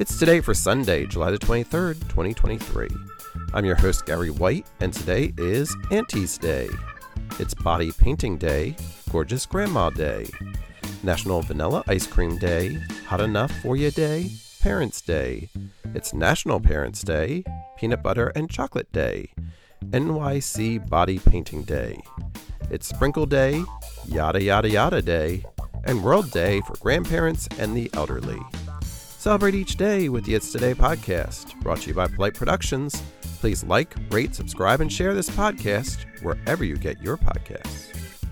It's today for Sunday, July the 23rd, 2023. I'm your host, Gary White, and today is Auntie's Day. It's Body Painting Day, Gorgeous Grandma Day, National Vanilla Ice Cream Day, Hot Enough For You Day, Parents' Day. It's National Parents' Day, Peanut Butter and Chocolate Day, NYC Body Painting Day. It's Sprinkle Day, Yada Yada Yada Day, and World Day for Grandparents and the Elderly. Celebrate each day with the It's Today podcast, brought to you by Polite Productions. Please like, rate, subscribe, and share this podcast wherever you get your podcasts.